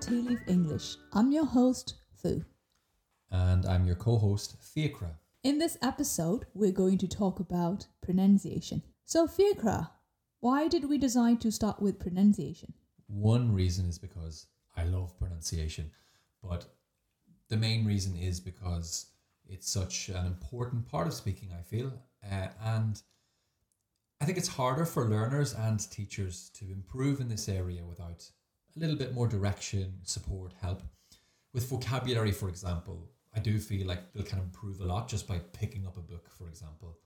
Tea Leaf English. I'm your host, Fu. And I'm your co host, Fiacra. In this episode, we're going to talk about pronunciation. So, Fiacra, why did we decide to start with pronunciation? One reason is because I love pronunciation, but the main reason is because it's such an important part of speaking, I feel. Uh, and I think it's harder for learners and teachers to improve in this area without a little bit more direction, support, help. With vocabulary, for example, I do feel like they'll kind of improve a lot just by picking up a book, for example.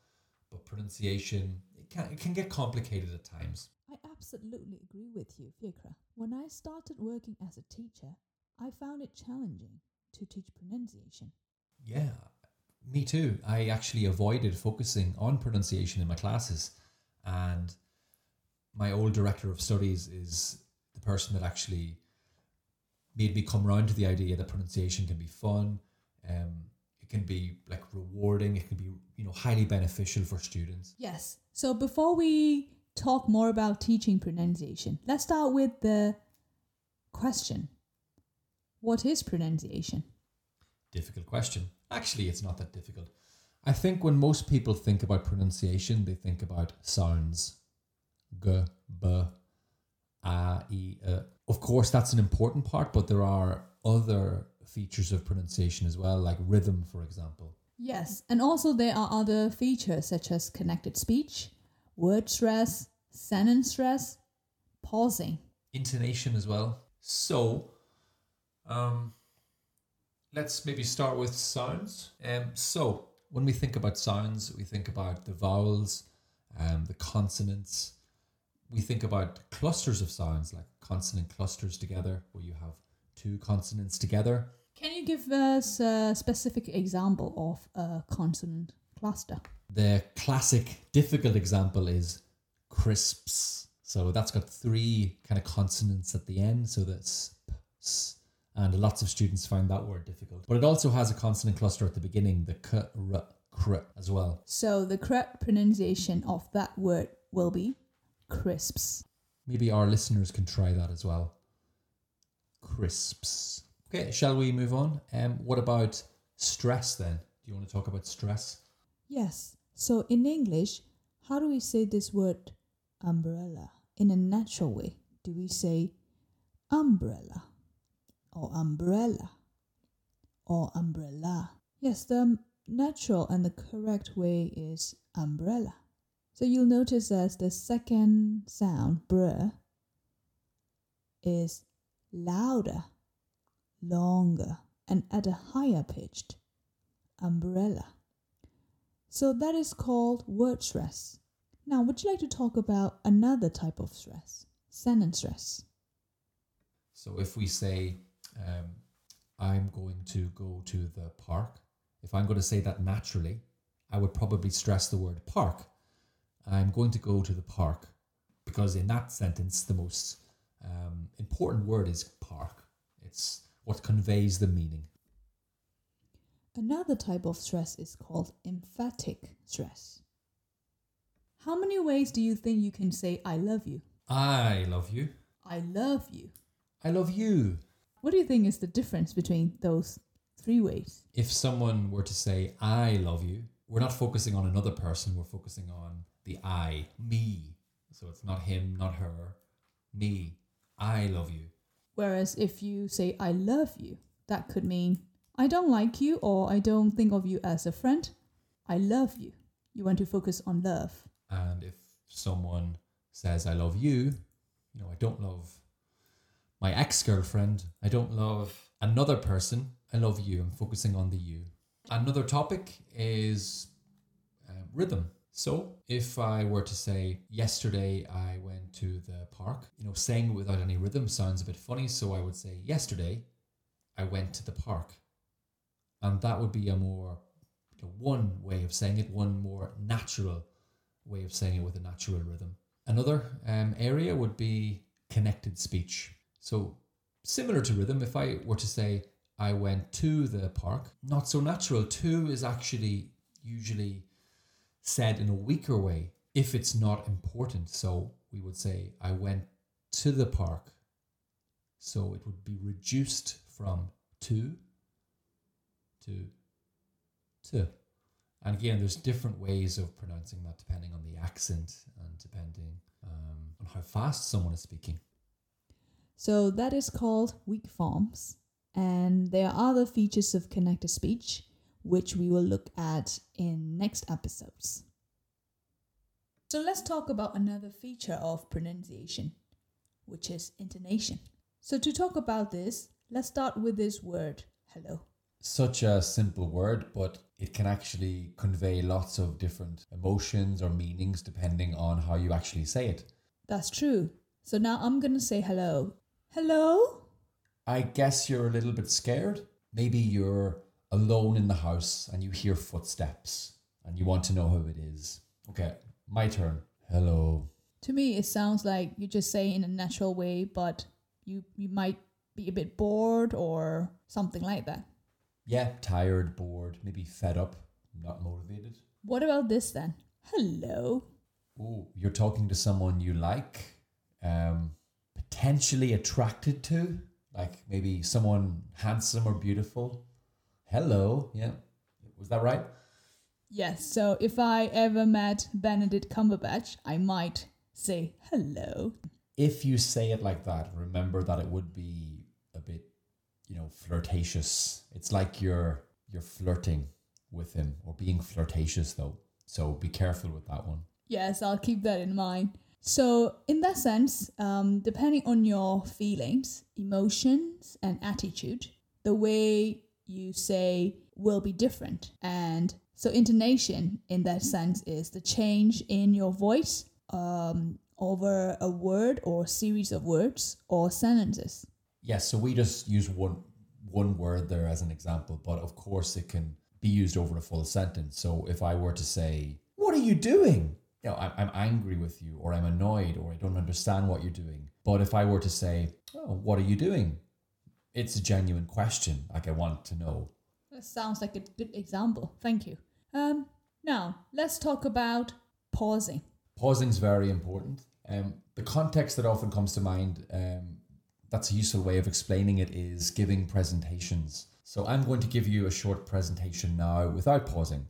But pronunciation, it can, it can get complicated at times. I absolutely agree with you, Fiacra. When I started working as a teacher, I found it challenging to teach pronunciation. Yeah, me too. I actually avoided focusing on pronunciation in my classes. And my old director of studies is the person that actually made me come around to the idea that pronunciation can be fun. Um, it can be like rewarding. It can be you know highly beneficial for students. Yes. So before we talk more about teaching pronunciation, let's start with the question. What is pronunciation? Difficult question. Actually, it's not that difficult. I think when most people think about pronunciation, they think about sounds. G, b, a, e, e. Of course, that's an important part, but there are other features of pronunciation as well, like rhythm, for example. Yes, and also there are other features such as connected speech, word stress, sentence stress, pausing. Intonation as well. So, um, let's maybe start with sounds. Um, so, when we think about sounds, we think about the vowels, um, the consonants. We think about clusters of sounds, like consonant clusters together, where you have two consonants together. Can you give us a specific example of a consonant cluster? The classic difficult example is crisps. So that's got three kind of consonants at the end. So that's p, s, and lots of students find that word difficult. But it also has a consonant cluster at the beginning, the k, r, kr as well. So the correct pronunciation of that word will be crisps. Maybe our listeners can try that as well. Crisps. Okay, shall we move on? Um, what about stress then? Do you want to talk about stress? Yes. So in English, how do we say this word umbrella in a natural way? Do we say umbrella or umbrella or umbrella? Yes, the natural and the correct way is umbrella. So you'll notice that the second sound, br, is louder, longer, and at a higher pitched umbrella. So that is called word stress. Now, would you like to talk about another type of stress? Sentence stress. So if we say, um, I'm going to go to the park, if I'm going to say that naturally, I would probably stress the word park. I'm going to go to the park because in that sentence, the most um, important word is park. It's what conveys the meaning. Another type of stress is called emphatic stress. How many ways do you think you can say I love you? I love you. I love you. I love you. What do you think is the difference between those three ways? If someone were to say I love you, we're not focusing on another person, we're focusing on the I, me. So it's not him, not her, me. I love you. Whereas if you say I love you, that could mean I don't like you or I don't think of you as a friend. I love you. You want to focus on love. And if someone says I love you, you know, I don't love my ex girlfriend, I don't love another person, I love you. I'm focusing on the you. Another topic is uh, rhythm. So if I were to say, yesterday I went to the park, you know, saying without any rhythm sounds a bit funny. So I would say, yesterday I went to the park. And that would be a more, you know, one way of saying it, one more natural way of saying it with a natural rhythm. Another um, area would be connected speech. So similar to rhythm, if I were to say, I went to the park, not so natural. To is actually usually said in a weaker way if it's not important. So we would say, I went to the park. So it would be reduced from to to to. And again, there's different ways of pronouncing that depending on the accent and depending um, on how fast someone is speaking. So that is called weak forms. And there are other features of connected speech, which we will look at in next episodes. So let's talk about another feature of pronunciation, which is intonation. So to talk about this, let's start with this word, hello. Such a simple word, but it can actually convey lots of different emotions or meanings depending on how you actually say it. That's true. So now I'm going to say hello. Hello? I guess you're a little bit scared. Maybe you're alone in the house and you hear footsteps and you want to know who it is. Okay, my turn. Hello. To me, it sounds like you just say in a natural way, but you you might be a bit bored or something like that. Yeah, tired, bored, maybe fed up, not motivated. What about this then? Hello. Oh, you're talking to someone you like, um, potentially attracted to, like maybe someone handsome or beautiful. Hello, yeah, was that right? Yes, so if I ever met Benedict Cumberbatch, I might say hello. If you say it like that, remember that it would be a bit, you know, flirtatious. It's like you're you're flirting with him or being flirtatious though. So be careful with that one. Yes, I'll keep that in mind. So, in that sense, um, depending on your feelings, emotions, and attitude, the way you say will be different. And so, intonation in that sense is the change in your voice um, over a word or series of words or sentences. Yes, so we just use one one word there as an example, but of course it can be used over a full sentence. So if I were to say, "What are you doing?" you know, I'm, I'm angry with you, or I'm annoyed, or I don't understand what you're doing. But if I were to say, "Oh, what are you doing?" It's a genuine question. Like I want to know. That sounds like a good example. Thank you. Um, now let's talk about pausing. Pausing is very important. Um, the context that often comes to mind, um, that's a useful way of explaining it, is giving presentations. So I'm going to give you a short presentation now without pausing.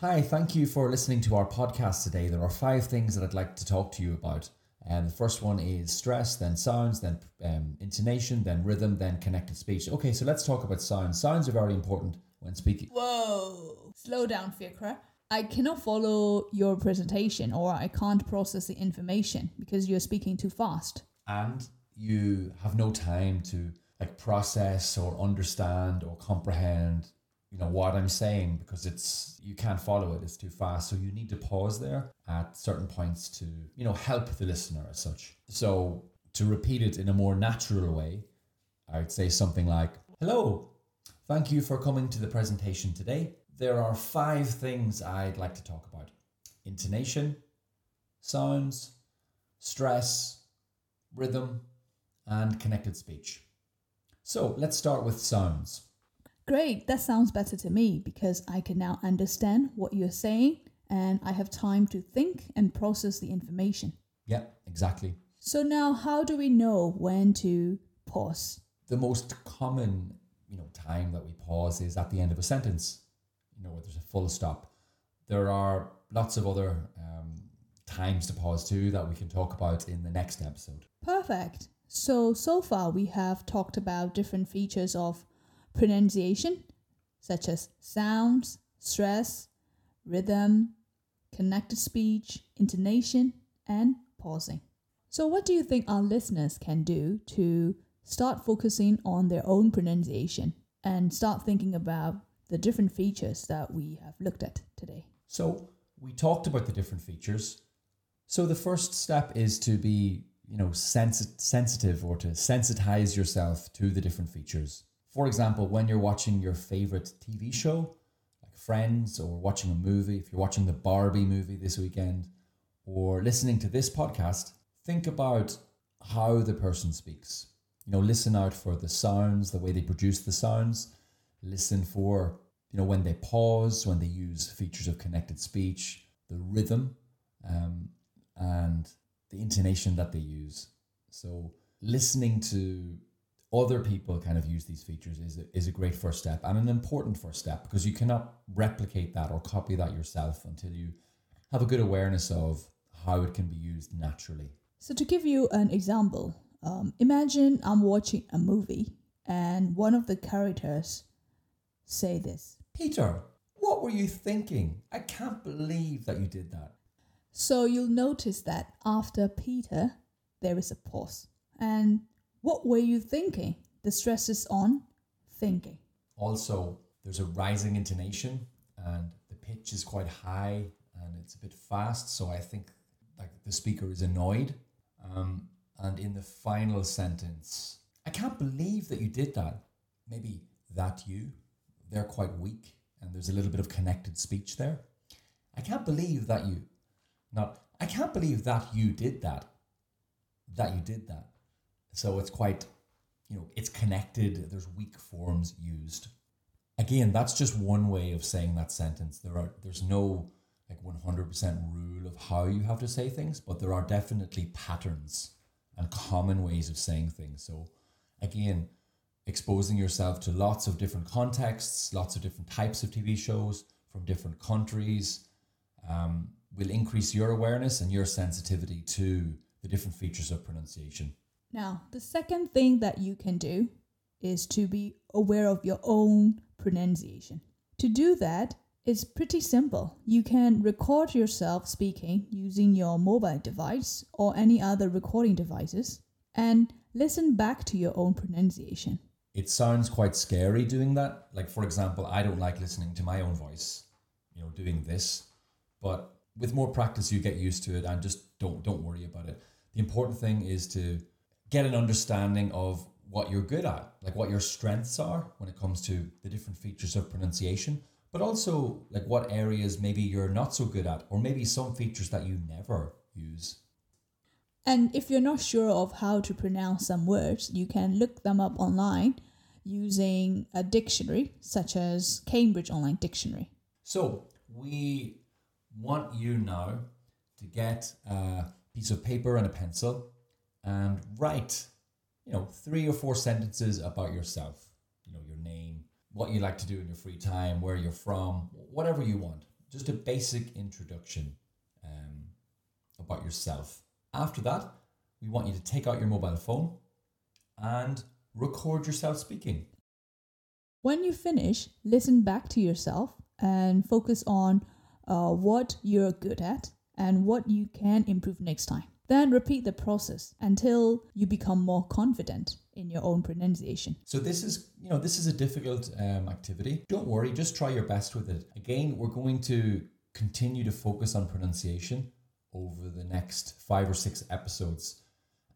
Hi, thank you for listening to our podcast today. There are five things that I'd like to talk to you about. And the first one is stress, then sounds, then um, intonation, then rhythm, then connected speech. Okay, so let's talk about sounds. Sounds are very important when speaking. Whoa! Slow down, Fiacra. I cannot follow your presentation or I can't process the information because you're speaking too fast. And you have no time to like process or understand or comprehend you know what I'm saying because it's you can't follow it it's too fast. So you need to pause there at certain points to you know help the listener as such. So to repeat it in a more natural way I'd say something like hello thank you for coming to the presentation today. There are five things I'd like to talk about. Intonation sounds stress rhythm and connected speech. So let's start with sounds Great, that sounds better to me because I can now understand what you're saying and I have time to think and process the information. Yeah, exactly. So now how do we know when to pause? The most common, you know, time that we pause is at the end of a sentence. You know, where there's a full stop. There are lots of other um, times to pause too that we can talk about in the next episode. Perfect. So so far we have talked about different features of pronunciation, such as sounds, stress, rhythm, connected speech, intonation, and pausing. So, what do you think our listeners can do to start focusing on their own pronunciation and start thinking about the different features that we have looked at today? So, we talked about the different features. So, the first step is to be, you know, sensitive or to sensitize yourself to the different features. For example, when you're watching your favorite TV show, like Friends, or watching a movie, if you're watching the Barbie movie this weekend, or listening to this podcast, think about how the person speaks. You know, listen out for the sounds, the way they produce the sounds. Listen for, you know, when they pause, when they use features of connected speech, the rhythm, um, and the intonation that they use. So, listening to other people kind of use these features is a, is a great first step and an important first step because you cannot replicate that or copy that yourself until you have a good awareness of how it can be used naturally. So, to give you an example, um, imagine I'm watching a movie and one of the characters say this. Peter, what were you thinking? I can't believe that you did that. So you'll notice that after Peter, there is a pause. And what were you thinking? The stress is on thinking. Also, there's a rising intonation and the pitch is quite high and it's a bit fast. So I think like the speaker is annoyed. Um, and in the final sentence, I can't believe that you did that. Maybe that you. They're quite weak and there's a little bit of connected speech there. I can't believe that you. Not, I can't believe that you did that. That you did that. So it's quite, you know, it's connected. There's weak forms used. Again, that's just one way of saying that sentence. There are there's no like 100% rule of how you have to say things, but there are definitely patterns and common ways of saying things. So again, exposing yourself to lots of different contexts, lots of different types of TV shows from different countries um, will increase your awareness and your sensitivity to the different features of pronunciation. Now, the second thing that you can do is to be aware of your own pronunciation. To do that, it's pretty simple. You can record yourself speaking using your mobile device or any other recording devices and listen back to your own pronunciation. It sounds quite scary doing that. Like, for example, I don't like listening to my own voice, you know, doing this. But with more practice, you get used to it and just don't, don't worry about it. The important thing is to get an understanding of what you're good at, like what your strengths are when it comes to the different features of pronunciation, but also like what areas maybe you're not so good at, or maybe some features that you never use. And if you're not sure of how to pronounce some words, you can look them up online using a dictionary such as Cambridge Online Dictionary. So we want you now to get a piece of paper and a pencil and write, you know, three or four sentences about yourself. You know, your name, what you like to do in your free time, where you're from, whatever you want. Just a basic introduction um, about yourself. After that, we want you to take out your mobile phone and record yourself speaking. When you finish, listen back to yourself and focus on uh, what you're good at and what you can improve next time. Then repeat the process until you become more confident in your own pronunciation. So this is, you know, this is a difficult um, activity. Don't worry, just try your best with it. Again, we're going to continue to focus on pronunciation over the next five or six episodes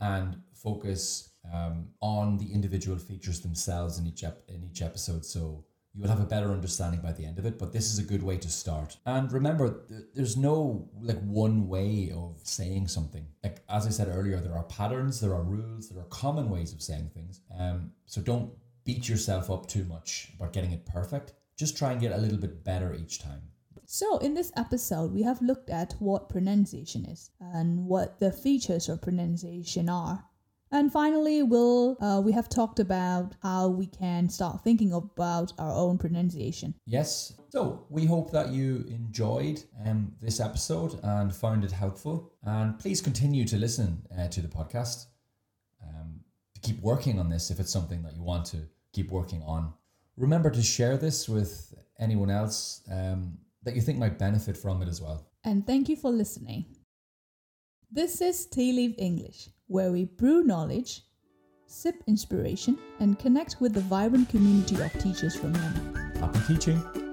and focus um, on the individual features themselves in each ep- in each episode. So you will have a better understanding by the end of it. But this is a good way to start. And remember, th- there's no like one way of saying something. Like as I said earlier, there are patterns, there are rules, there are common ways of saying things. Um, so don't beat yourself up too much about getting it perfect. Just try and get a little bit better each time. So, in this episode, we have looked at what pronunciation is and what the features of pronunciation are. And finally, we'll, uh, we have talked about how we can start thinking about our own pronunciation. Yes. So we hope that you enjoyed um, this episode and found it helpful. And please continue to listen uh, to the podcast um, to keep working on this if it's something that you want to keep working on. Remember to share this with anyone else um, that you think might benefit from it as well. And thank you for listening. This is Tea Leaf English, where we brew knowledge, sip inspiration, and connect with the vibrant community of teachers from Yemen. Happy teaching!